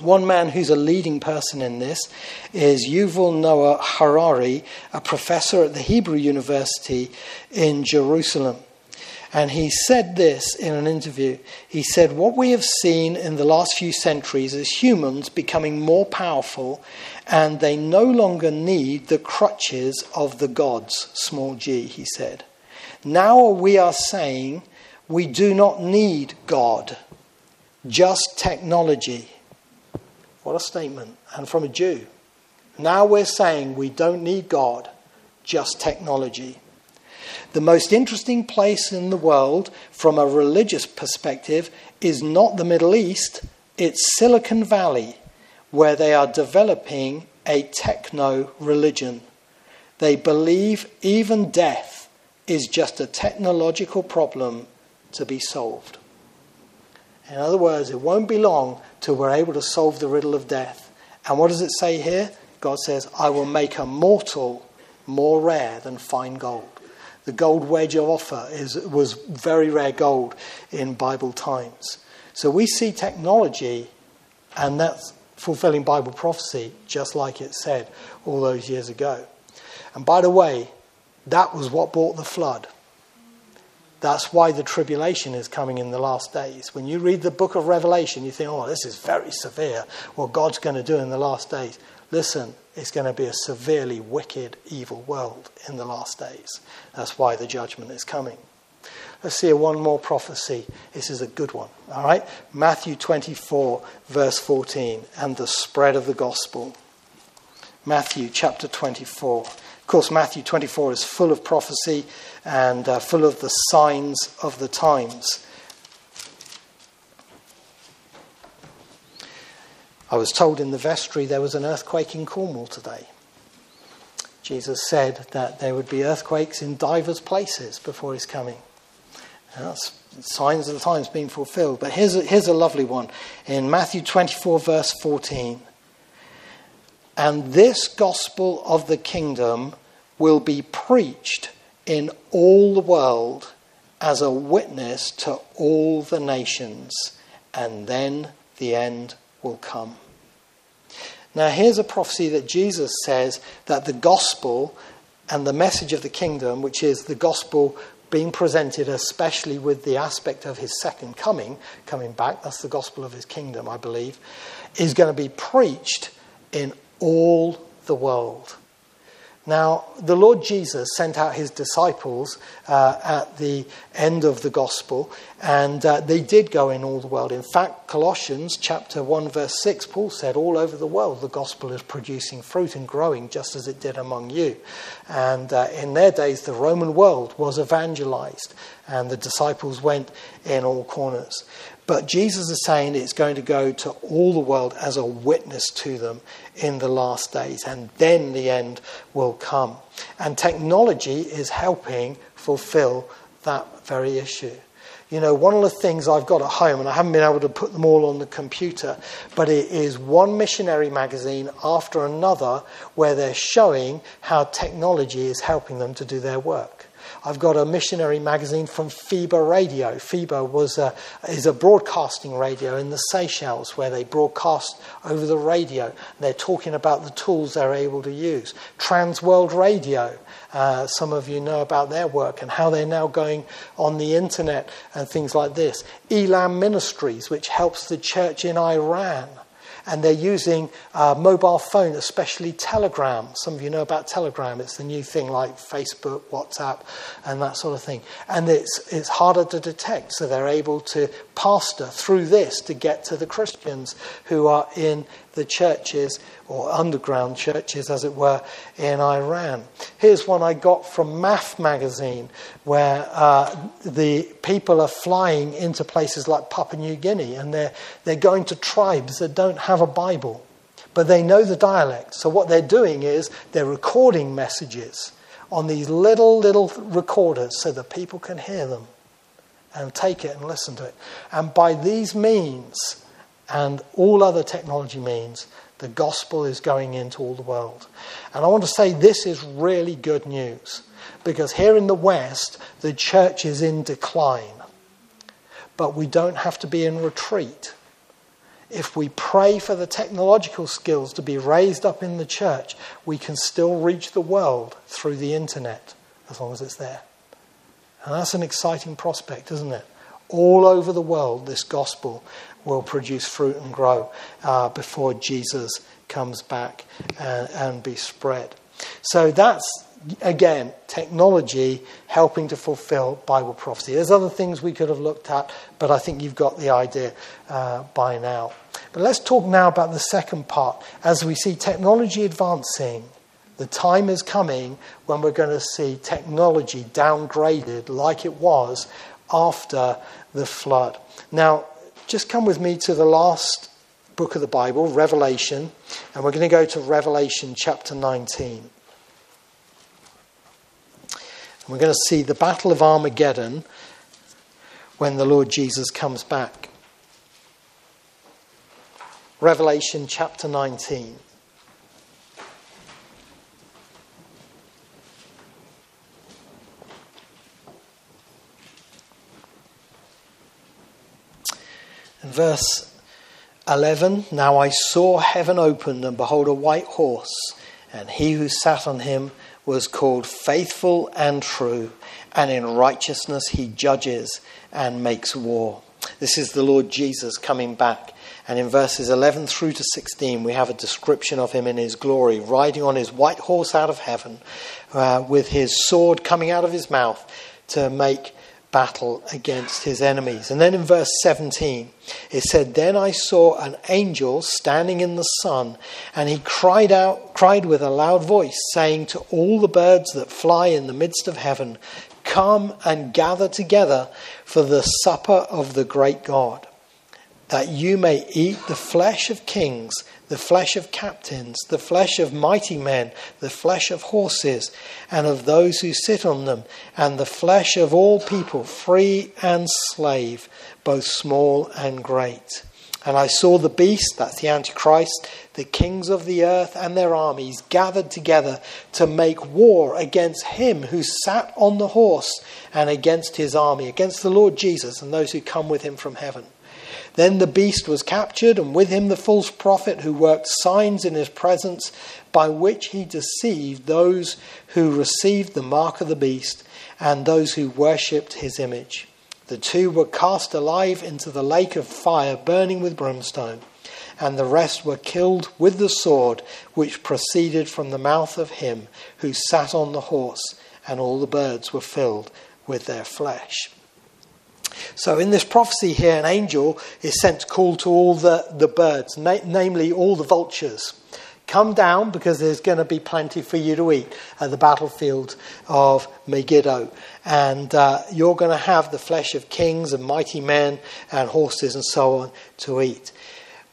Speaker 1: One man who's a leading person in this is Yuval Noah Harari, a professor at the Hebrew University in Jerusalem. And he said this in an interview. He said, What we have seen in the last few centuries is humans becoming more powerful, and they no longer need the crutches of the gods, small g, he said. Now we are saying we do not need God, just technology. What a statement. And from a Jew. Now we're saying we don't need God, just technology. The most interesting place in the world from a religious perspective is not the Middle East, it's Silicon Valley, where they are developing a techno religion. They believe even death is just a technological problem to be solved. In other words, it won't be long till we're able to solve the riddle of death. And what does it say here? God says, I will make a mortal more rare than fine gold. The gold wedge of Ophir is, was very rare gold in Bible times. So we see technology, and that's fulfilling Bible prophecy, just like it said all those years ago. And by the way, that was what brought the flood. That's why the tribulation is coming in the last days. When you read the book of Revelation, you think, oh, this is very severe, what God's going to do in the last days. Listen, it's going to be a severely wicked, evil world in the last days. That's why the judgment is coming. Let's see one more prophecy. This is a good one. All right? Matthew 24, verse 14, and the spread of the gospel. Matthew chapter 24. Of course, Matthew 24 is full of prophecy and uh, full of the signs of the times. I was told in the vestry there was an earthquake in Cornwall today. Jesus said that there would be earthquakes in divers places before his coming. that's signs of the times being fulfilled. But here's a, here's a lovely one in Matthew 24, verse 14. And this gospel of the kingdom will be preached in all the world as a witness to all the nations, and then the end will come. Now, here's a prophecy that Jesus says that the gospel and the message of the kingdom, which is the gospel being presented especially with the aspect of his second coming, coming back, that's the gospel of his kingdom, I believe, is going to be preached in all the world. Now, the Lord Jesus sent out his disciples uh, at the end of the gospel, and uh, they did go in all the world. In fact, Colossians chapter 1, verse 6, Paul said, All over the world the gospel is producing fruit and growing just as it did among you. And uh, in their days, the Roman world was evangelized, and the disciples went in all corners. But Jesus is saying it's going to go to all the world as a witness to them in the last days, and then the end will come. And technology is helping fulfill that very issue. You know, one of the things I've got at home, and I haven't been able to put them all on the computer, but it is one missionary magazine after another where they're showing how technology is helping them to do their work. I've got a missionary magazine from FEBA Radio. FEBA was a, is a broadcasting radio in the Seychelles where they broadcast over the radio. They're talking about the tools they're able to use. Transworld Radio, uh, some of you know about their work and how they're now going on the internet and things like this. Elam Ministries, which helps the church in Iran and they're using uh, mobile phone, especially Telegram. Some of you know about Telegram. It's the new thing like Facebook, WhatsApp, and that sort of thing. And it's, it's harder to detect, so they're able to pastor through this to get to the Christians who are in the churches or underground churches, as it were, in Iran. Here's one I got from MAF magazine, where uh, the people are flying into places like Papua New Guinea and they're, they're going to tribes that don't have a Bible, but they know the dialect. So what they're doing is they're recording messages on these little, little recorders so that people can hear them and take it and listen to it. And by these means, and all other technology means, the gospel is going into all the world. And I want to say this is really good news because here in the West, the church is in decline. But we don't have to be in retreat. If we pray for the technological skills to be raised up in the church, we can still reach the world through the internet as long as it's there. And that's an exciting prospect, isn't it? All over the world, this gospel will produce fruit and grow uh, before Jesus comes back and, and be spread. So that's again, technology helping to fulfill Bible prophecy. There's other things we could have looked at, but I think you've got the idea uh, by now. But let's talk now about the second part. As we see technology advancing, the time is coming when we're going to see technology downgraded like it was after the flood. Now, just come with me to the last book of the Bible, Revelation, and we're going to go to Revelation chapter 19. And we're going to see the Battle of Armageddon when the Lord Jesus comes back. Revelation chapter 19. Verse 11 Now I saw heaven opened, and behold, a white horse, and he who sat on him was called Faithful and True, and in righteousness he judges and makes war. This is the Lord Jesus coming back. And in verses 11 through to 16, we have a description of him in his glory, riding on his white horse out of heaven, uh, with his sword coming out of his mouth to make battle against his enemies. And then in verse 17, it said, Then I saw an angel standing in the sun, and he cried out, cried with a loud voice, saying to all the birds that fly in the midst of heaven, Come and gather together for the supper of the great God, that you may eat the flesh of kings the flesh of captains, the flesh of mighty men, the flesh of horses, and of those who sit on them, and the flesh of all people, free and slave, both small and great. And I saw the beast, that's the Antichrist, the kings of the earth and their armies gathered together to make war against him who sat on the horse and against his army, against the Lord Jesus and those who come with him from heaven. Then the beast was captured, and with him the false prophet who worked signs in his presence, by which he deceived those who received the mark of the beast and those who worshipped his image. The two were cast alive into the lake of fire burning with brimstone, and the rest were killed with the sword which proceeded from the mouth of him who sat on the horse, and all the birds were filled with their flesh. So, in this prophecy here, an angel is sent to call to all the, the birds, na- namely all the vultures. Come down because there's going to be plenty for you to eat at the battlefield of Megiddo. And uh, you're going to have the flesh of kings and mighty men and horses and so on to eat.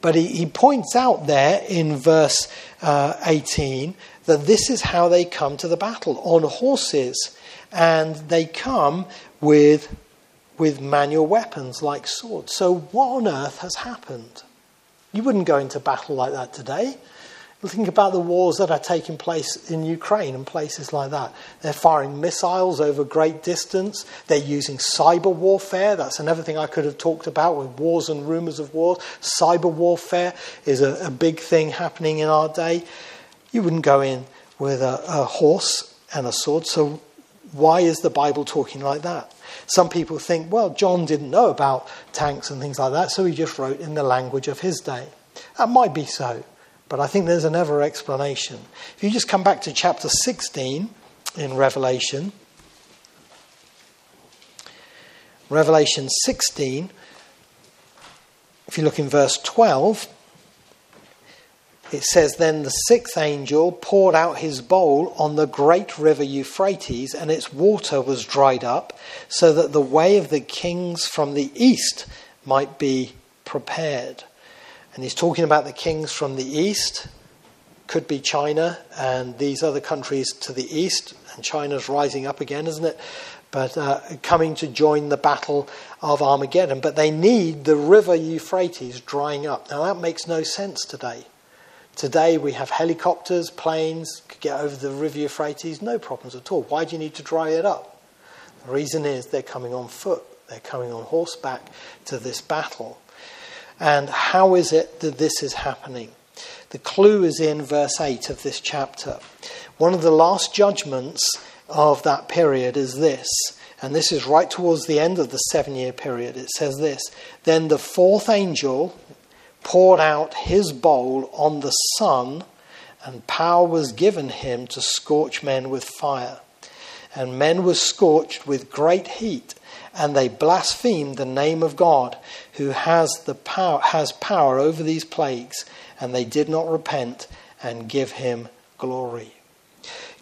Speaker 1: But he, he points out there in verse uh, 18 that this is how they come to the battle on horses. And they come with, with manual weapons like swords. So, what on earth has happened? You wouldn't go into battle like that today. Think about the wars that are taking place in Ukraine and places like that. They're firing missiles over great distance. They're using cyber warfare. That's another thing I could have talked about with wars and rumors of wars. Cyber warfare is a, a big thing happening in our day. You wouldn't go in with a, a horse and a sword. So, why is the Bible talking like that? Some people think, well, John didn't know about tanks and things like that, so he just wrote in the language of his day. That might be so. But I think there's another explanation. If you just come back to chapter 16 in Revelation, Revelation 16, if you look in verse 12, it says, Then the sixth angel poured out his bowl on the great river Euphrates, and its water was dried up, so that the way of the kings from the east might be prepared. And he's talking about the kings from the east, could be China and these other countries to the east, and China's rising up again, isn't it? But uh, coming to join the battle of Armageddon. But they need the river Euphrates drying up. Now, that makes no sense today. Today we have helicopters, planes, could get over the river Euphrates, no problems at all. Why do you need to dry it up? The reason is they're coming on foot, they're coming on horseback to this battle. And how is it that this is happening? The clue is in verse 8 of this chapter. One of the last judgments of that period is this, and this is right towards the end of the seven year period. It says this Then the fourth angel poured out his bowl on the sun, and power was given him to scorch men with fire. And men were scorched with great heat and they blasphemed the name of God, who has the power has power over these plagues, and they did not repent and give him glory.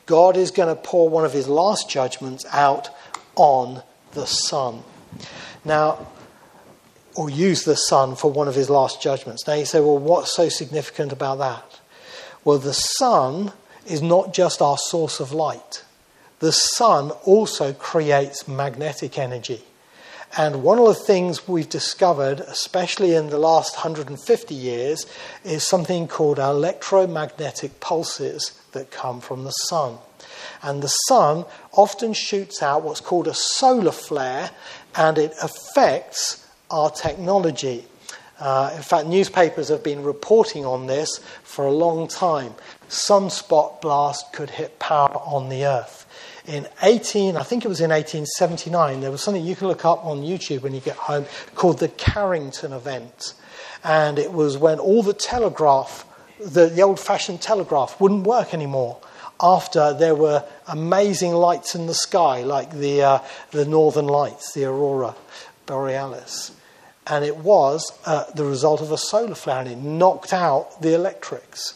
Speaker 1: God is going to pour one of his last judgments out on the sun. Now, or use the sun for one of his last judgments. Now you say, well, what's so significant about that? Well, the sun is not just our source of light the sun also creates magnetic energy. And one of the things we've discovered, especially in the last 150 years, is something called electromagnetic pulses that come from the sun. And the sun often shoots out what's called a solar flare, and it affects our technology. Uh, in fact, newspapers have been reporting on this for a long time. Sunspot blast could hit power on the Earth in 18, I think it was in 1879, there was something you can look up on YouTube when you get home called the Carrington event. And it was when all the telegraph, the, the old fashioned telegraph, wouldn't work anymore after there were amazing lights in the sky, like the, uh, the northern lights, the aurora borealis. And it was uh, the result of a solar flare, and it knocked out the electrics.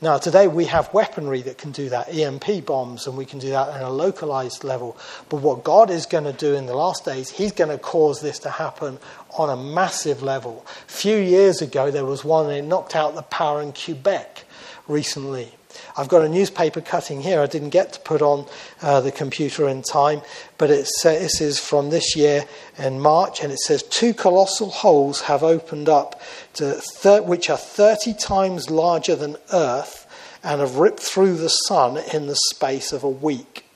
Speaker 1: Now, today we have weaponry that can do that, EMP bombs, and we can do that on a localized level. But what God is going to do in the last days, He's going to cause this to happen on a massive level. A few years ago, there was one that knocked out the power in Quebec recently. I've got a newspaper cutting here. I didn't get to put on uh, the computer in time, but it's, this is from this year in March, and it says two colossal holes have opened up, thir- which are 30 times larger than Earth and have ripped through the sun in the space of a week.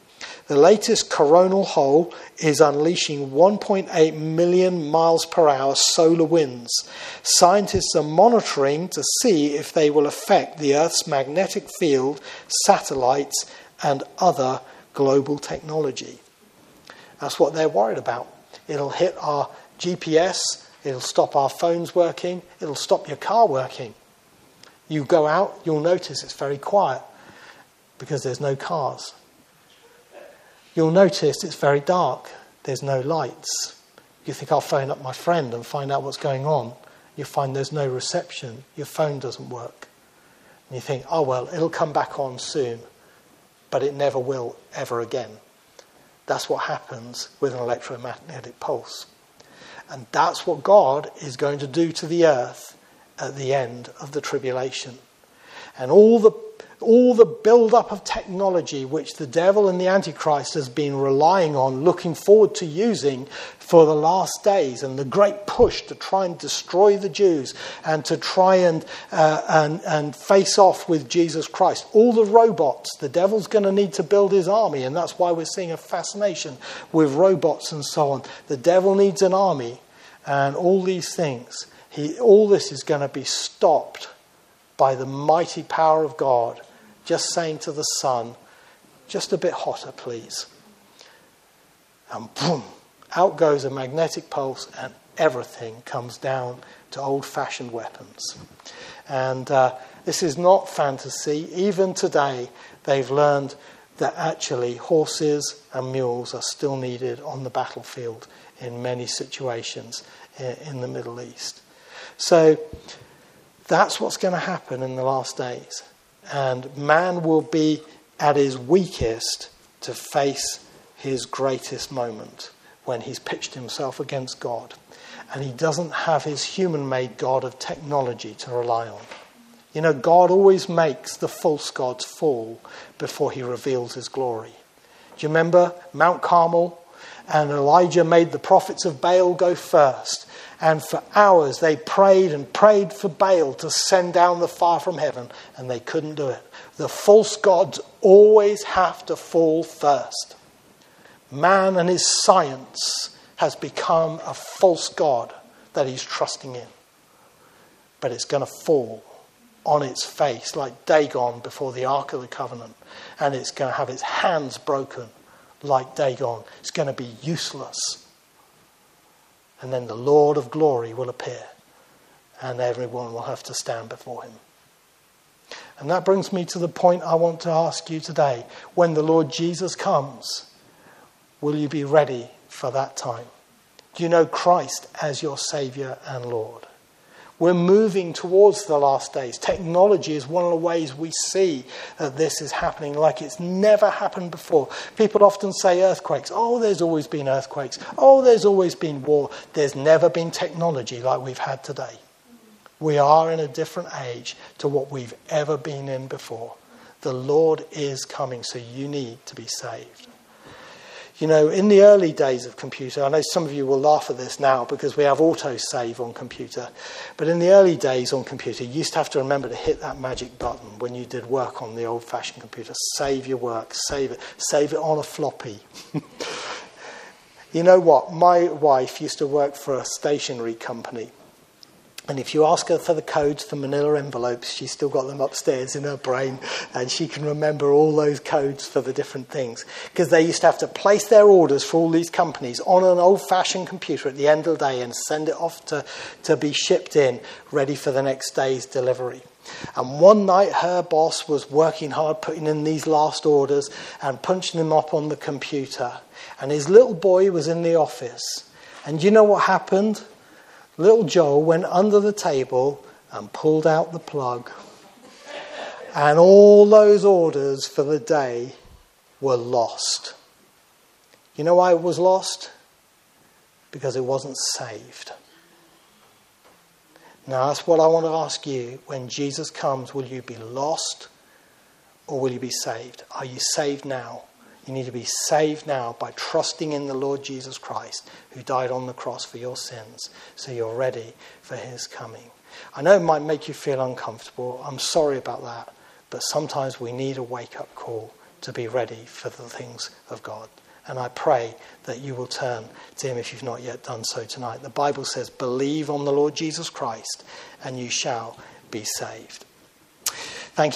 Speaker 1: The latest coronal hole is unleashing 1.8 million miles per hour solar winds. Scientists are monitoring to see if they will affect the Earth's magnetic field, satellites, and other global technology. That's what they're worried about. It'll hit our GPS, it'll stop our phones working, it'll stop your car working. You go out, you'll notice it's very quiet because there's no cars. You'll notice it's very dark, there's no lights. You think, I'll phone up my friend and find out what's going on. You find there's no reception, your phone doesn't work. And you think, oh, well, it'll come back on soon, but it never will ever again. That's what happens with an electromagnetic pulse. And that's what God is going to do to the earth at the end of the tribulation. And all the all the build-up of technology which the devil and the Antichrist has been relying on, looking forward to using for the last days, and the great push to try and destroy the Jews and to try and, uh, and, and face off with Jesus Christ. All the robots, the devil's going to need to build his army, and that's why we're seeing a fascination with robots and so on. The devil needs an army, and all these things. He, all this is going to be stopped by the mighty power of God just saying to the sun, just a bit hotter, please. And boom, out goes a magnetic pulse, and everything comes down to old fashioned weapons. And uh, this is not fantasy. Even today, they've learned that actually horses and mules are still needed on the battlefield in many situations in the Middle East. So that's what's going to happen in the last days. And man will be at his weakest to face his greatest moment when he's pitched himself against God. And he doesn't have his human made God of technology to rely on. You know, God always makes the false gods fall before he reveals his glory. Do you remember Mount Carmel? And Elijah made the prophets of Baal go first. And for hours they prayed and prayed for Baal to send down the fire from heaven, and they couldn't do it. The false gods always have to fall first. Man and his science has become a false god that he's trusting in. But it's going to fall on its face like Dagon before the Ark of the Covenant, and it's going to have its hands broken like Dagon. It's going to be useless and then the Lord of glory will appear, and everyone will have to stand before him. And that brings me to the point I want to ask you today. When the Lord Jesus comes, will you be ready for that time? Do you know Christ as your Saviour and Lord? We're moving towards the last days. Technology is one of the ways we see that this is happening like it's never happened before. People often say earthquakes. Oh, there's always been earthquakes. Oh, there's always been war. There's never been technology like we've had today. We are in a different age to what we've ever been in before. The Lord is coming, so you need to be saved. You know, in the early days of computer, I know some of you will laugh at this now because we have autosave on computer, but in the early days on computer, you used to have to remember to hit that magic button when you did work on the old fashioned computer. Save your work, save it, save it on a floppy. you know what? My wife used to work for a stationery company and if you ask her for the codes for manila envelopes, she's still got them upstairs in her brain, and she can remember all those codes for the different things. Because they used to have to place their orders for all these companies on an old fashioned computer at the end of the day and send it off to, to be shipped in, ready for the next day's delivery. And one night, her boss was working hard, putting in these last orders and punching them up on the computer. And his little boy was in the office. And you know what happened? Little Joel went under the table and pulled out the plug. And all those orders for the day were lost. You know why it was lost? Because it wasn't saved. Now, that's what I want to ask you. When Jesus comes, will you be lost or will you be saved? Are you saved now? You need to be saved now by trusting in the Lord Jesus Christ, who died on the cross for your sins, so you're ready for his coming. I know it might make you feel uncomfortable. I'm sorry about that. But sometimes we need a wake up call to be ready for the things of God. And I pray that you will turn to him if you've not yet done so tonight. The Bible says, Believe on the Lord Jesus Christ, and you shall be saved.